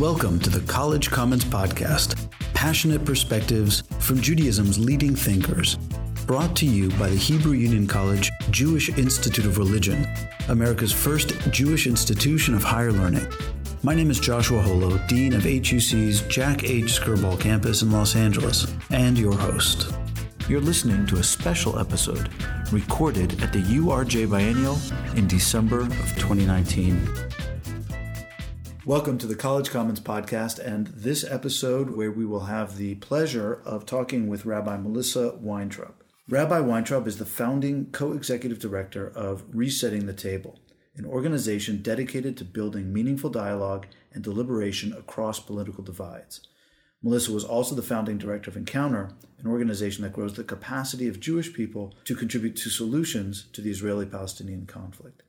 Welcome to the College Commons Podcast, passionate perspectives from Judaism's leading thinkers. Brought to you by the Hebrew Union College Jewish Institute of Religion, America's first Jewish institution of higher learning. My name is Joshua Holo, Dean of HUC's Jack H. Skirball campus in Los Angeles, and your host. You're listening to a special episode recorded at the URJ Biennial in December of 2019. Welcome to the College Commons podcast and this episode where we will have the pleasure of talking with Rabbi Melissa Weintraub. Rabbi Weintraub is the founding co executive director of Resetting the Table, an organization dedicated to building meaningful dialogue and deliberation across political divides. Melissa was also the founding director of Encounter, an organization that grows the capacity of Jewish people to contribute to solutions to the Israeli Palestinian conflict.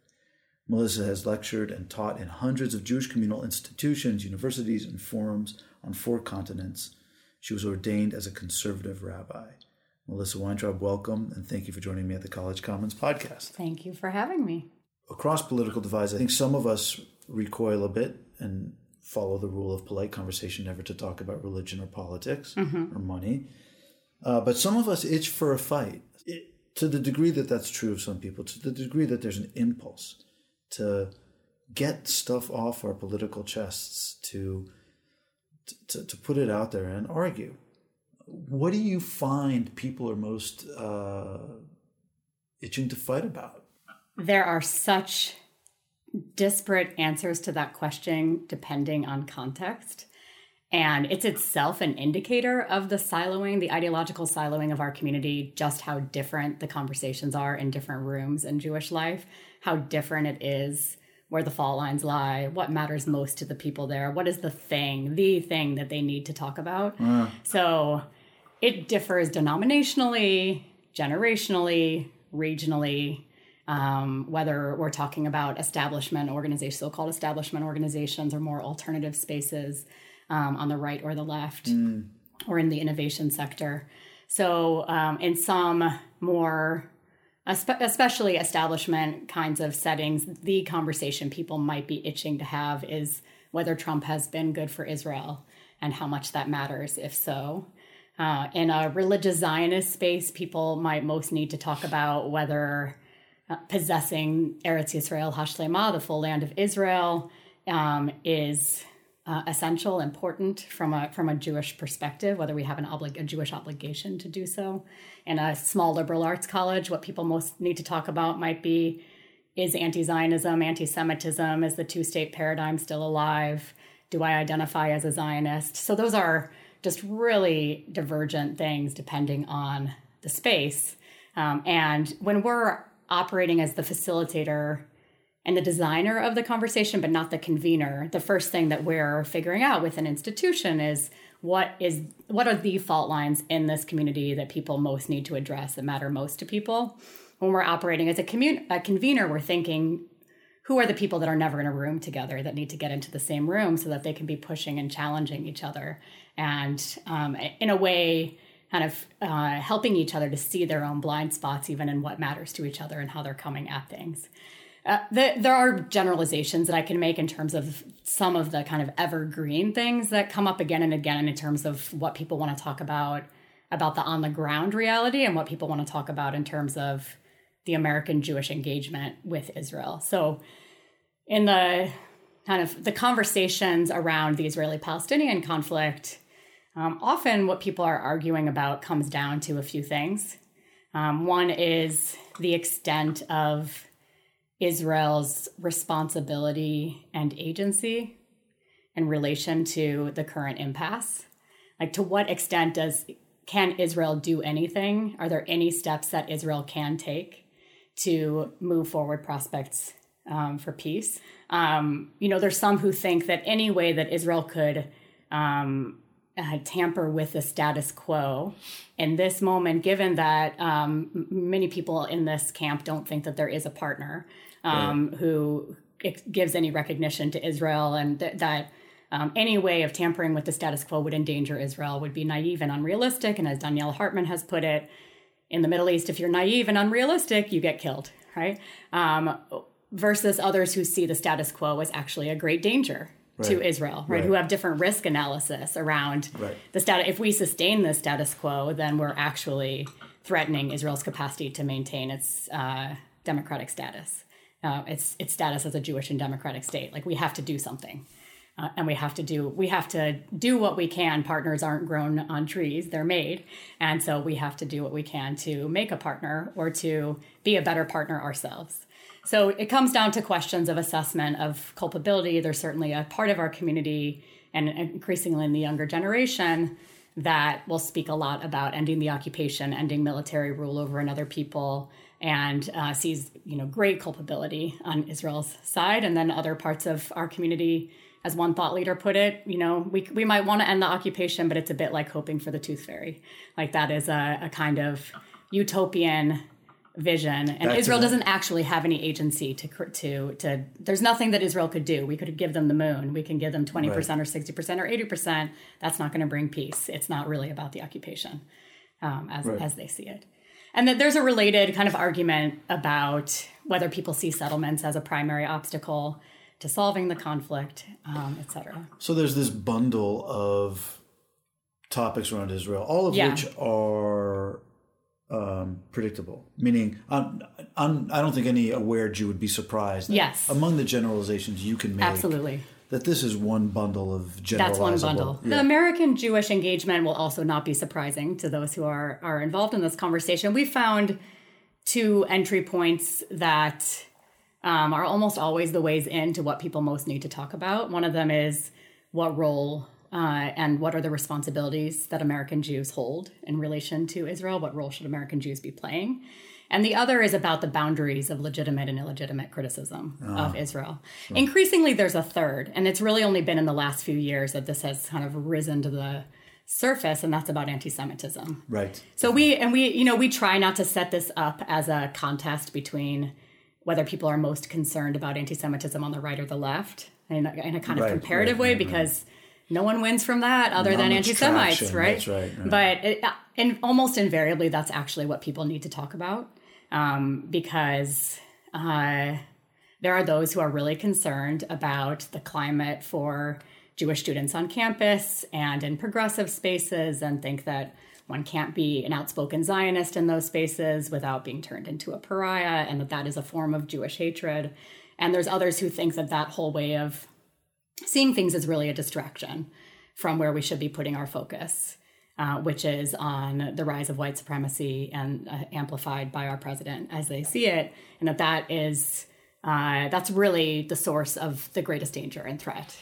Melissa has lectured and taught in hundreds of Jewish communal institutions, universities, and forums on four continents. She was ordained as a conservative rabbi. Melissa Weintraub, welcome, and thank you for joining me at the College Commons podcast. Thank you for having me. Across political divides, I think some of us recoil a bit and follow the rule of polite conversation never to talk about religion or politics mm-hmm. or money. Uh, but some of us itch for a fight. It, to the degree that that's true of some people, to the degree that there's an impulse to get stuff off our political chests, to, to, to put it out there and argue. What do you find people are most uh, itching to fight about? There are such disparate answers to that question depending on context. And it's itself an indicator of the siloing, the ideological siloing of our community, just how different the conversations are in different rooms in Jewish life, how different it is, where the fault lines lie, what matters most to the people there, what is the thing, the thing that they need to talk about. Uh. So it differs denominationally, generationally, regionally, um, whether we're talking about establishment organizations, so called establishment organizations, or more alternative spaces um, on the right or the left, mm. or in the innovation sector. So, um, in some more, especially establishment kinds of settings, the conversation people might be itching to have is whether Trump has been good for Israel and how much that matters, if so. Uh, in a religious Zionist space, people might most need to talk about whether uh, possessing Eretz Yisrael Hashlema, the full land of Israel, um, is uh, essential, important from a from a Jewish perspective, whether we have an oblig- a Jewish obligation to do so. In a small liberal arts college, what people most need to talk about might be is anti-Zionism, anti-Semitism, is the two-state paradigm still alive? Do I identify as a Zionist? So those are just really divergent things depending on the space. Um, and when we're operating as the facilitator and the designer of the conversation, but not the convener. The first thing that we're figuring out with an institution is what is what are the fault lines in this community that people most need to address that matter most to people. When we're operating as a, commun- a convener, we're thinking who are the people that are never in a room together that need to get into the same room so that they can be pushing and challenging each other and um, in a way kind of uh, helping each other to see their own blind spots even in what matters to each other and how they're coming at things uh, the, there are generalizations that I can make in terms of some of the kind of evergreen things that come up again and again in terms of what people want to talk about about the on the ground reality and what people want to talk about in terms of the American Jewish engagement with Israel. So in the kind of the conversations around the Israeli Palestinian conflict, um, often what people are arguing about comes down to a few things. Um, one is the extent of Israel's responsibility and agency in relation to the current impasse? Like to what extent does can Israel do anything? Are there any steps that Israel can take to move forward prospects um, for peace? Um, you know, there's some who think that any way that Israel could um, uh, tamper with the status quo in this moment, given that um, many people in this camp don't think that there is a partner um, right. who gives any recognition to Israel, and th- that um, any way of tampering with the status quo would endanger Israel would be naive and unrealistic. And as Donniel Hartman has put it, in the Middle East, if you're naive and unrealistic, you get killed, right? Um, versus others who see the status quo as actually a great danger to Right. Israel, right? Right. Who have different risk analysis around Right. the status. If we sustain the status quo, then we're actually threatening Israel's capacity to maintain its uh, democratic status, uh, its its status as a Jewish and democratic state. Like we have to do something. Uh, and we have to do we have to do what we can. Partners aren't grown on trees. They're made. And so we have to do what we can to make a partner or to be a better partner ourselves. So it comes down to questions of assessment of culpability. There's certainly a part of our community and increasingly in the younger generation that will speak a lot about ending the occupation ending military rule over another people and uh, sees you know great culpability on israel's side and then other parts of our community as one thought leader put it, you know, we, we might want to end the occupation, but it's a bit like hoping for the tooth fairy. Like that is a, a kind of utopian vision. And to Israel doesn't actually have any agency to, to, to, there's nothing that Israel could do. We could give them the moon. We can give them 20% or 60% or 80%. That's not going to bring peace. It's not really about the occupation um, as, Right. as they see it. And that there's a related kind of argument about whether people see settlements as a primary obstacle to solving the conflict, um, et cetera. So there's this bundle of topics around Israel, all of Yeah. which are um, predictable. Meaning, I'm, I'm, I don't think any aware Jew would be surprised. that Yes. Among the generalizations you can make, Absolutely. That this is one bundle of generalizable. That's one bundle. Yeah. The American Jewish engagement will also not be surprising to those who are, are involved in this conversation. We found two entry points that um, are almost always the ways into what people most need to talk about. One of them is what role uh, and what are the responsibilities that American Jews hold in relation to Israel? What role should American Jews be playing? And the other is about the boundaries of legitimate and illegitimate criticism ah. of Israel. Increasingly, there's a third, and it's really only been in the last few years that this has kind of risen to the surface, and that's about anti Semitism. Right. So we and we you know we try not to set this up as a contest between whether people are most concerned about anti-Semitism on the right or the left in a, in a kind of Right, comparative right, way right, because no one wins from that other Not than anti-Semites, traction, right? that's right, right. But it, and almost invariably, that's actually what people need to talk about um, because uh, there are those who are really concerned about the climate for Jewish students on campus and in progressive spaces and think that one can't be an outspoken Zionist in those spaces without being turned into a pariah and that that is a form of Jewish hatred. And there's others who think that that whole way of seeing things is really a distraction from where we should be putting our focus, uh, which is on the rise of white supremacy and uh, amplified by our president as they see it, and that that is uh, that's really the source of the greatest danger and threat.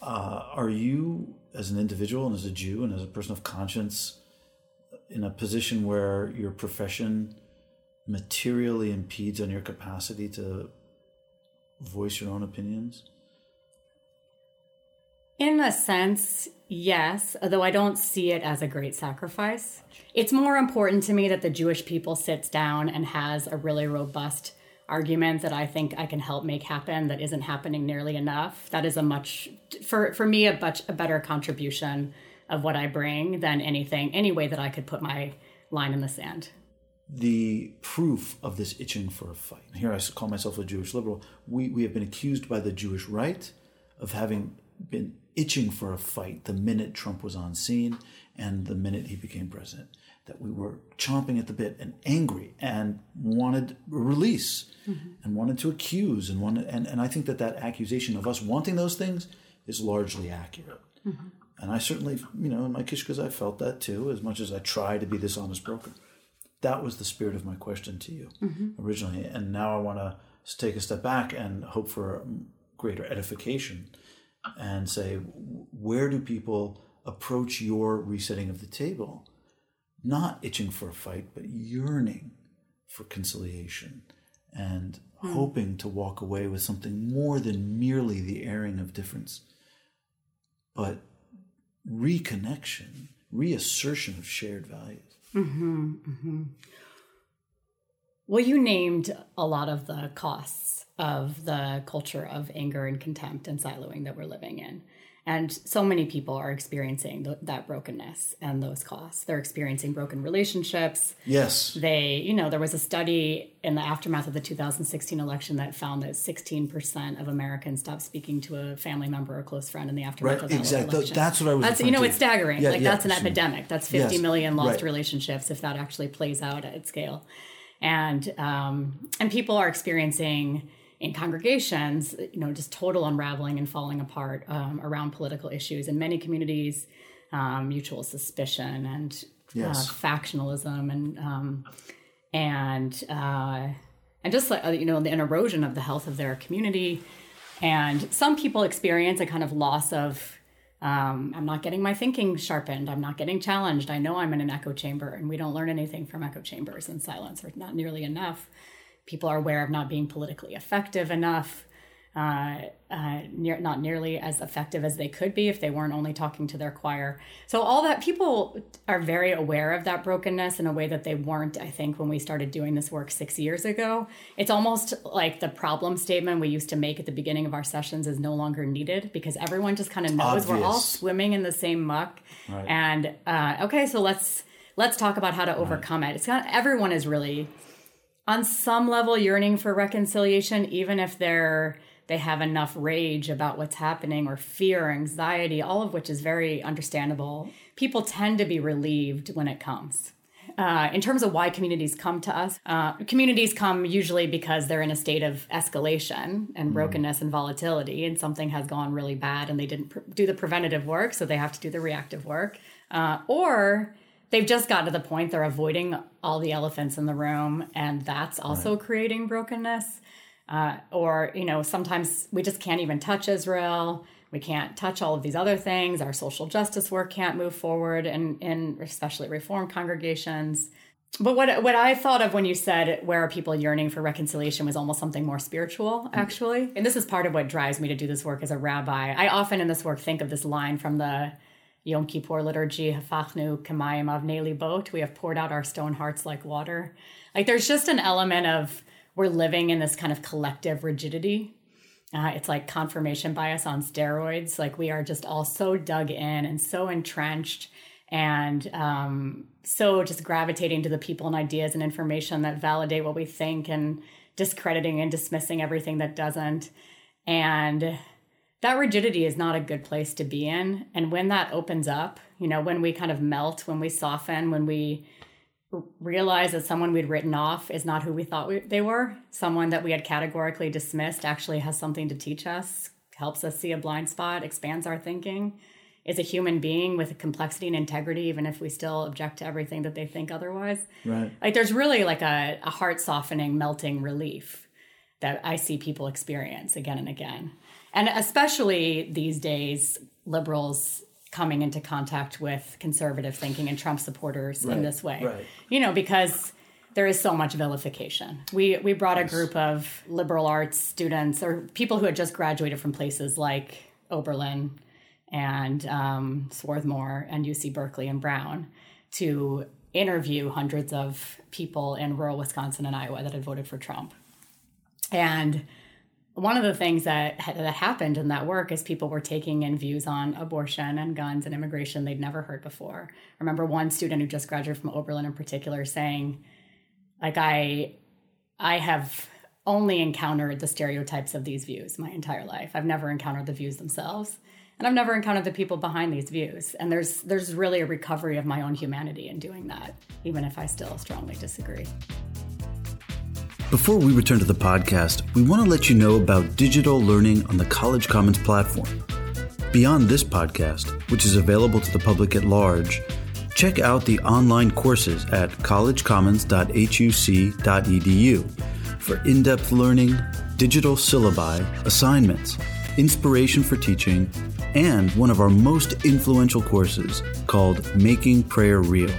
Uh, are you, as an individual and as a Jew and as a person of conscience, in a position where your profession materially impedes on your capacity to voice your own opinions? In a sense, yes, although I don't see it as a great sacrifice. It's more important to me that the Jewish people sits down and has a really robust argument that I think I can help make happen that isn't happening nearly enough. That is a much for for me a much a better contribution of what I bring than anything any way that I could put my line in the sand. the proof of this itching for a fight. Here I call myself a Jewish liberal. We, we have been accused by the Jewish right of having been itching for a fight the minute Trump was on scene and the minute he became president. That we were chomping at the bit and angry and wanted release mm-hmm. and wanted to accuse and wanted and, and I think that that accusation of us wanting those things is largely accurate. Mm-hmm. And I certainly, you know, in my kishkas, I felt that too, as much as I try to be this honest broker that was the spirit of my question to you mm-hmm. originally and now i want to take a step back and hope for greater edification and say where do people approach your resetting of the table? Not itching for a fight but yearning for conciliation and hmm. hoping to walk away with something more than merely the airing of difference. But reconnection reassertion of shared values mm-hmm, mm-hmm. Well, you named a lot of the costs of the culture of anger and contempt and siloing that we're living in. And so many people are experiencing th- that brokenness and those costs. They're experiencing broken relationships. Yes. They, you know, there was a study in the aftermath of the 2016 election that found that 16% of Americans stopped speaking to a family member or close friend in the aftermath Right, of that exactly. election. That's what I was That's, you know, to. it's staggering. Yeah, like yeah. that's an epidemic. That's 50 Yes, million lost right. relationships if that actually plays out at scale. And um, and people are experiencing in congregations, you know, just total unraveling and falling apart um, around political issues in many communities, um, mutual suspicion and Yes. uh, factionalism and um, and uh, and just like uh, you know, an erosion of the health of their community. And some people experience a kind of loss of um, I'm not getting my thinking sharpened. I'm not getting challenged. I know I'm in an echo chamber, and we don't learn anything from echo chambers in silence, or not nearly enough. People are aware of not being politically effective enough, uh, uh, near, not nearly as effective as they could be if they weren't only talking to their choir. So all that people are very aware of that brokenness in a way that they weren't. I think when we started doing this work six years ago, it's almost like the problem statement we used to make at the beginning of our sessions is no longer needed because everyone just kind of knows we're all swimming in the same muck. And uh, okay, so let's let's talk about how to overcome it. It's not everyone is really on some level yearning for reconciliation, even if they're they have enough rage about what's happening or fear or anxiety, all of which is very understandable. People tend to be relieved when it comes. Uh, in terms of why communities come to us, uh, communities come usually because they're in a state of escalation and brokenness and volatility, and something has gone really bad and they didn't pr- do the preventative work, so they have to do the reactive work. Uh, or they've just gotten to the point they're avoiding all the elephants in the room, and that's also creating brokenness. Uh, or, you know, sometimes we just can't even touch Israel. We can't touch all of these other things. Our social justice work can't move forward, and in especially reform congregations. But what what I thought of when you said where are people yearning for reconciliation was almost something more spiritual, actually. And this is part of what drives me to do this work as a rabbi. I often in this work think of this line from the Yom Kippur liturgy, Hafachnu Kamayim Avnei Boat. We have poured out our stone hearts like water. Like there's just an element of we're living in this kind of collective rigidity. Uh, it's like confirmation bias on steroids. Like we are just all so dug in and so entrenched and um, so just gravitating to the people and ideas and information that validate what we think and discrediting and dismissing everything that doesn't. And that rigidity is not a good place to be in. And when that opens up, you know, when we kind of melt, when we soften, when we realize that someone we'd written off is not who we thought we, they were, someone that we had categorically dismissed actually has something to teach us, helps us see a blind spot, expands our thinking, is a human being with a complexity and integrity, even if we still object to everything that they think otherwise. Right. Like there's really like a, a heart softening, melting relief that I see people experience again and again. And especially these days, liberals coming into contact with conservative thinking and Trump supporters in this way. right. You know, because there is so much vilification. We we brought a group of liberal arts students or people who had just graduated from places like Oberlin and um, Swarthmore and UC Berkeley and Brown to interview hundreds of people in rural Wisconsin and Iowa that had voted for Trump. And one of the things that that happened in that work is people were taking in views on abortion and guns and immigration they'd never heard before. I remember one student who just graduated from Oberlin in particular saying, like I I have only encountered the stereotypes of these views my entire life. I've never encountered the views themselves. And I've never encountered the people behind these views. And there's there's really a recovery of my own humanity in doing that, even if I still strongly disagree. Before we return to the podcast, we want to let you know about digital learning on the College Commons platform. Beyond this podcast, which is available to the public at large, check out the online courses at collegecommons.huc.edu for in depth learning, digital syllabi, assignments, inspiration for teaching, and one of our most influential courses called Making Prayer Real.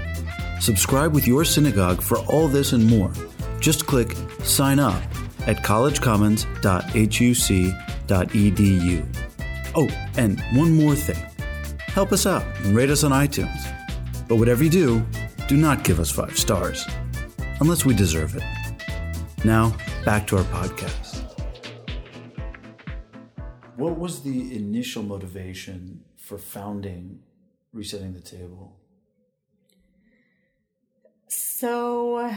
Subscribe with your synagogue for all this and more. Just click sign up at collegecommons.huc.edu. Oh, and one more thing help us out and rate us on iTunes. But whatever you do, do not give us five stars, unless we deserve it. Now, back to our podcast. What was the initial motivation for founding Resetting the Table? So,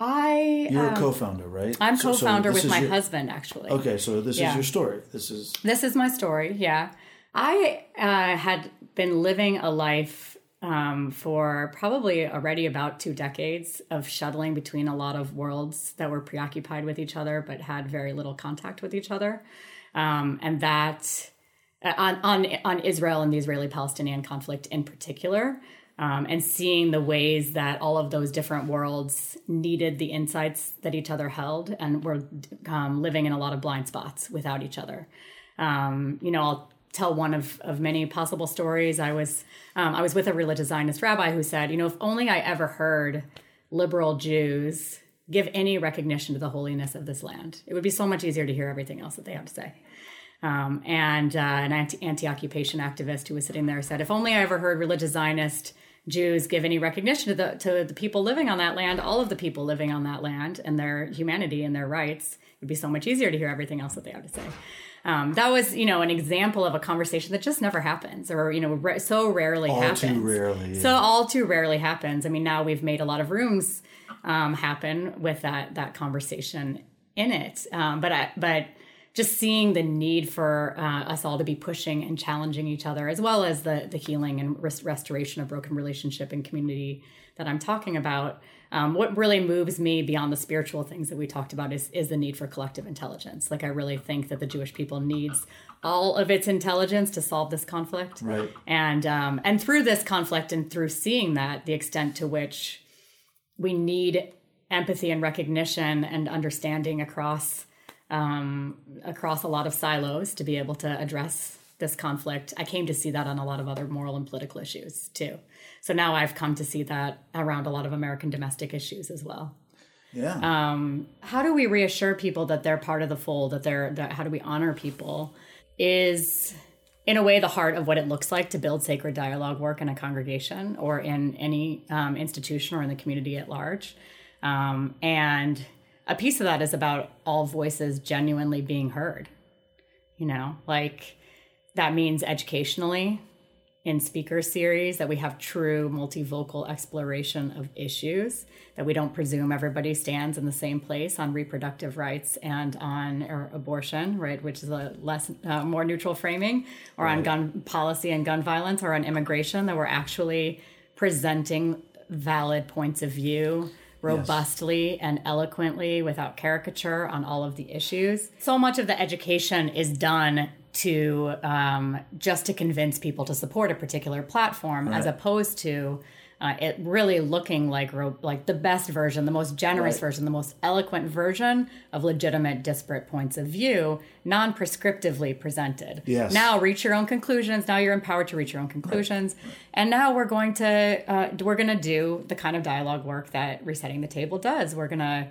I You're um, a co-founder, right? I'm So- so co-founder this with my your- husband, actually. Okay, so this Yeah. is your story. This is This is my story. Yeah, I uh, had been living a life um, for probably already about two decades of shuttling between a lot of worlds that were preoccupied with each other but had very little contact with each other, um, and that uh, on on on Israel and the Israeli-Palestinian conflict in particular. Um, and seeing the ways that all of those different worlds needed the insights that each other held and were um, living in a lot of blind spots without each other. Um, you know, I'll tell one of, of many possible stories. I was um, I was with a religious Zionist rabbi who said, you know, if only I ever heard liberal Jews give any recognition to the holiness of this land, it would be so much easier to hear everything else that they have to say. Um, and uh, an anti occupation activist who was sitting there said, if only I ever heard religious Zionist Jews give any recognition to the to the people living on that land, all of the people living on that land and their humanity and their rights, it would be so much easier to hear everything else that they have to say. Um, that was, you know, an example of a conversation that just never happens, or you know, ra- so rarely all happens. too rarely. So all too rarely happens. I mean, now we've made a lot of rooms um, happen with that that conversation in it. Um, but I, but just seeing the need for uh, us all to be pushing and challenging each other, as well as the the healing and res- restoration of broken relationship and community that I'm talking about. Um, what really moves me beyond the spiritual things that we talked about is is the need for collective intelligence. Like I really think that the Jewish people needs all of its intelligence to solve this conflict right. and um, and through this conflict and through seeing that the extent to which we need empathy and recognition and understanding across um, across a lot of silos to be able to address this conflict. I came to see that on a lot of other moral and political issues too. So now I've come to see that around a lot of American domestic issues as well. Yeah. Um, how do we reassure people that they're part of the fold? That they're that how do we honor people? Is in a way the heart of what it looks like to build sacred dialogue work in a congregation or in any um, institution or in the community at large. Um, and a piece of that is about all voices genuinely being heard. You know, like that means educationally in speaker series that we have true multivocal exploration of issues that we don't presume everybody stands in the same place on reproductive rights and on or abortion right which is a less uh, more neutral framing or on gun policy and gun violence or on immigration that we're actually presenting valid points of view robustly and eloquently without caricature on all of the issues. So much of the education is done to um, just to convince people to support a particular platform, as opposed to uh, it really looking like ro- like the best version, the most generous Right. version, the most eloquent version of legitimate disparate points of view, non-prescriptively presented. Yes. Now reach your own conclusions. Now you're empowered to reach your own conclusions. And now we're going to uh, we're going to do the kind of dialogue work that resetting the table does. We're going to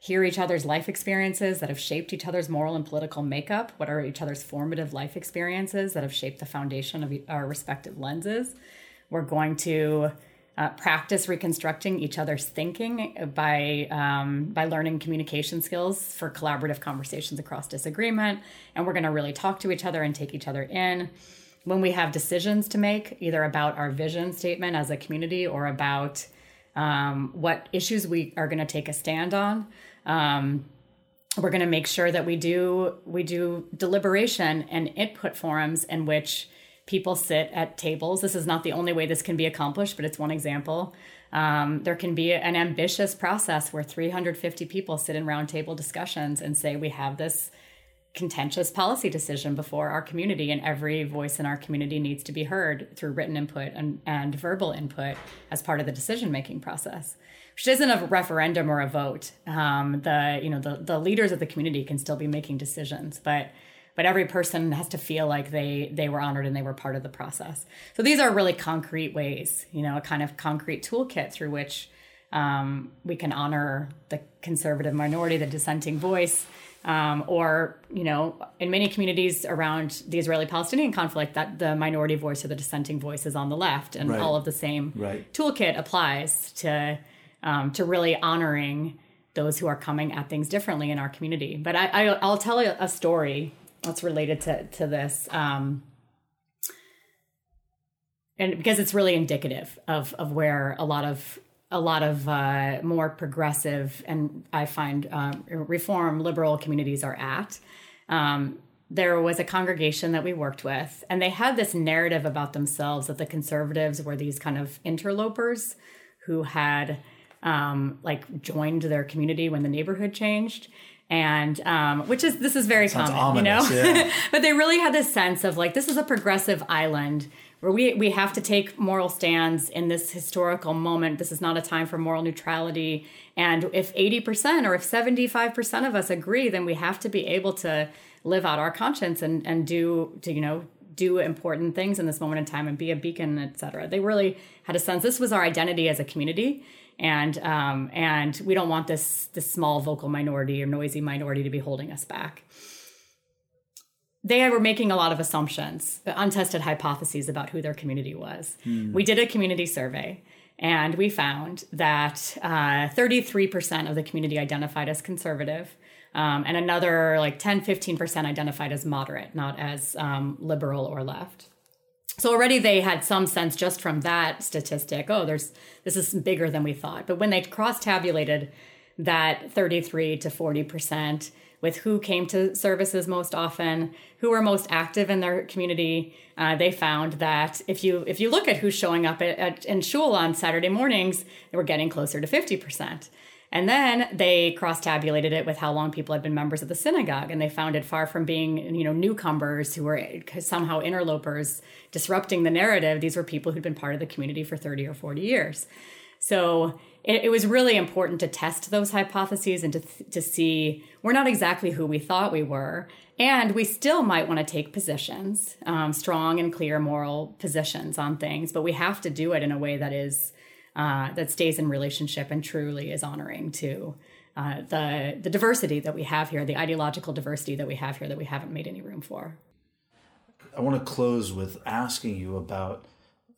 hear each other's life experiences that have shaped each other's moral and political makeup. What are each other's formative life experiences that have shaped the foundation of our respective lenses? We're going to uh, practice reconstructing each other's thinking by um, by learning communication skills for collaborative conversations across disagreement, and we're going to really talk to each other and take each other in. When we have decisions to make, either about our vision statement as a community or about um, what issues we are going to take a stand on, um, we're going to make sure that we do we do deliberation and input forums in which people sit at tables. This is not the only way this can be accomplished, but it's one example. Um, there can be an ambitious process where 350 people sit in roundtable discussions and say, we have this contentious policy decision before our community, and every voice in our community needs to be heard through written input and, and verbal input as part of the decision making process. Which isn't a referendum or a vote. Um, the you know the the leaders of the community can still be making decisions, but but every person has to feel like they they were honored and they were part of the process. So these are really concrete ways, you know, a kind of concrete toolkit through which um, we can honor the conservative minority, the dissenting voice, um, or you know, in many communities around the Israeli-Palestinian conflict, that the minority voice or the dissenting voice is on the left, and Right. all of the same Right. toolkit applies to um, to really honoring those who are coming at things differently in our community. But I, I, I'll tell a story that's related to to this. Um, and because it's really indicative of of where a lot of a lot of uh, more progressive and I find um, reform liberal communities are at. Um, there was a congregation that we worked with, and they had this narrative about themselves that the conservatives were these kind of interlopers who had um, like joined their community when the neighborhood changed and um, which is this is very Sounds common, ominous, you know. yeah. but they really had this sense of like this is a progressive island where we we have to take moral stands in this historical moment. This is not a time for moral neutrality. And if eighty percent or if seventy five percent of us agree, then we have to be able to live out our conscience and and do to you know do important things in this moment in time and be a beacon, etc. They really had a sense this was our identity as a community, and um, and we don't want this this small vocal minority or noisy minority to be holding us back. They were making a lot of assumptions, untested hypotheses about who their community was. We did a community survey, and we found that uh, 33% of the community identified as conservative. Um, and another like 10 15% identified as moderate not as um, liberal or left so already they had some sense just from that statistic oh there's this is bigger than we thought. But when they cross tabulated that 33 to 40% with who came to services most often who were most active in their community uh, they found that if you if you look at who's showing up at, at, in shul on saturday mornings they were getting closer to 50% and then they cross tabulated it with how long people had been members of the synagogue. And they found it far from being, you know, newcomers who were somehow interlopers disrupting the narrative. These were people who'd been part of the community for 30 or 40 years. So it, it was really important to test those hypotheses and to, to see we're not exactly who we thought we were. And we still might want to take positions, um, strong and clear moral positions on things, but we have to do it in a way that is uh, that stays in relationship and truly is honoring to uh, the the diversity that we have here, the ideological diversity that we have here that we haven't made any room for. I want to close with asking you about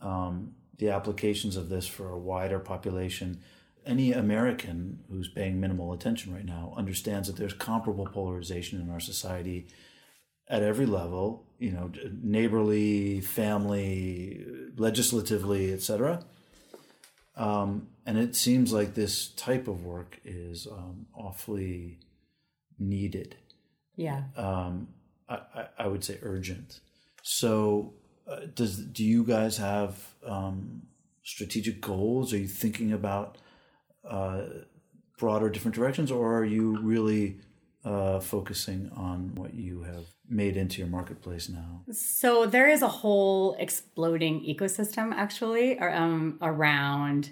um, the applications of this for a wider population. Any American who's paying minimal attention right now understands that there's comparable polarization in our society at every level, you know, neighborly, family, legislatively, etc. Um, and it seems like this type of work is um, awfully needed. Yeah. Um, I, I, I would say urgent. So, uh, does do you guys have um, strategic goals? Are you thinking about uh, broader, different directions, or are you really uh, focusing on what you have made into your marketplace now? So there is a whole exploding ecosystem actually um, around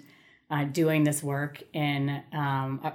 uh, doing this work in um, a-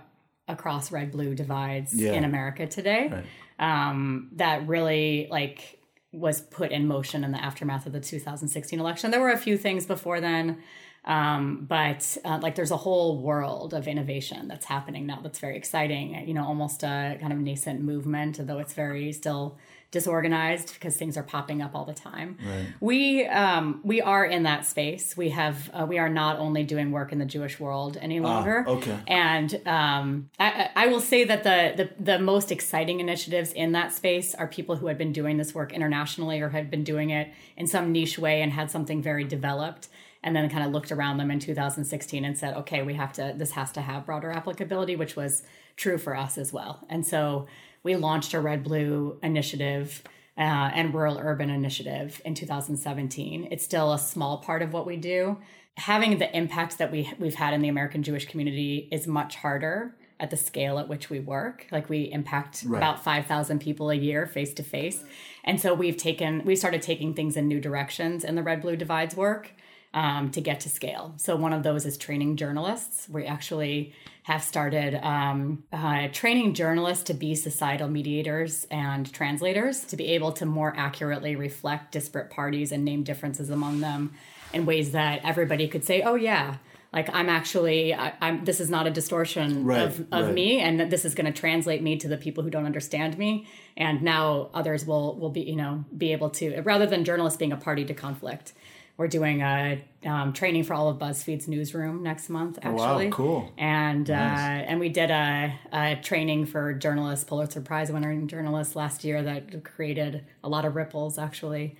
across red blue divides Yeah. in America today. Right. Um, that really like was put in motion in the aftermath of the 2016 election. There were a few things before then. Um, but uh, like there's a whole world of innovation that's happening now that's very exciting. You know, almost a kind of nascent movement, though it's very still disorganized because things are popping up all the time. Right. We um, we are in that space. We have uh, we are not only doing work in the Jewish world any longer. okay. And um, I, I I will say that the, the the most exciting initiatives in that space are people who had been doing this work internationally or had been doing it in some niche way and had something very developed and then kind of looked around them in 2016 and said, okay, we have to, this has to have broader applicability, which was true for us as well. And so we launched a red blue initiative uh, and rural urban initiative in 2017. It's still a small part of what we do. Having the impact that we, we've had in the American Jewish community is much harder at the scale at which we work. Like we impact about 5,000 people a year face to face. And so we've taken, we started taking things in new directions in the red blue divides work um, to get to scale. So one of those is training journalists. We actually have started um, uh, training journalists to be societal mediators and translators to be able to more accurately reflect disparate parties and name differences among them in ways that everybody could say, "Oh yeah." Like I'm actually, I, I'm. This is not a distortion Right, of, of right. me, and that this is going to translate me to the people who don't understand me. And now others will will be, you know, be able to rather than journalists being a party to conflict, we're doing a um, training for all of BuzzFeed's newsroom next month. Actually, wow, cool. And nice. uh, and we did a, a, training for journalists, Pulitzer Prize winning journalists last year that created a lot of ripples actually.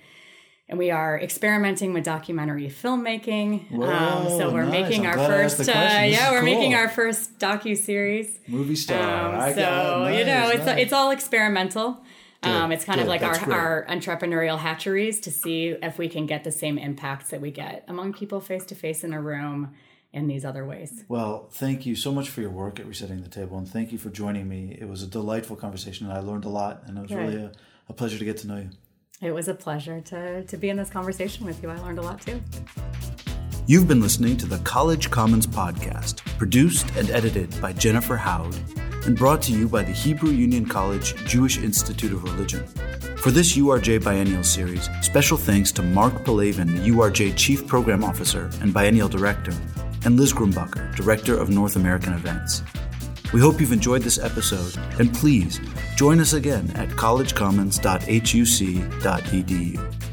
And we are experimenting with documentary filmmaking. Whoa, um, so we're nice. making I'm our first, uh, yeah, we're cool. making our first docu series. Movie star. Um, so nice, you know, it's it's all experimental. Um, it's kind good. of like our, great. our entrepreneurial hatcheries to see if we can get the same impacts that we get among people face to face in a room in these other ways. Well, thank you so much for your work at Resetting the Table, and thank you for joining me. It was a delightful conversation, and I learned a lot, and it was really a, a pleasure to get to know you. It was a pleasure to, to be in this conversation with you. I learned a lot too. You've been listening to the College Commons Podcast, produced and edited by Jennifer Howd and brought to you by the Hebrew Union College Jewish Institute of Religion. For this URJ Biennial series, special thanks to Mark Pelavin, the URJ Chief Program Officer and Biennial Director, and Liz Grumbacher, Director of North American Events. We hope you've enjoyed this episode, and please join us again at collegecommons.huc.edu.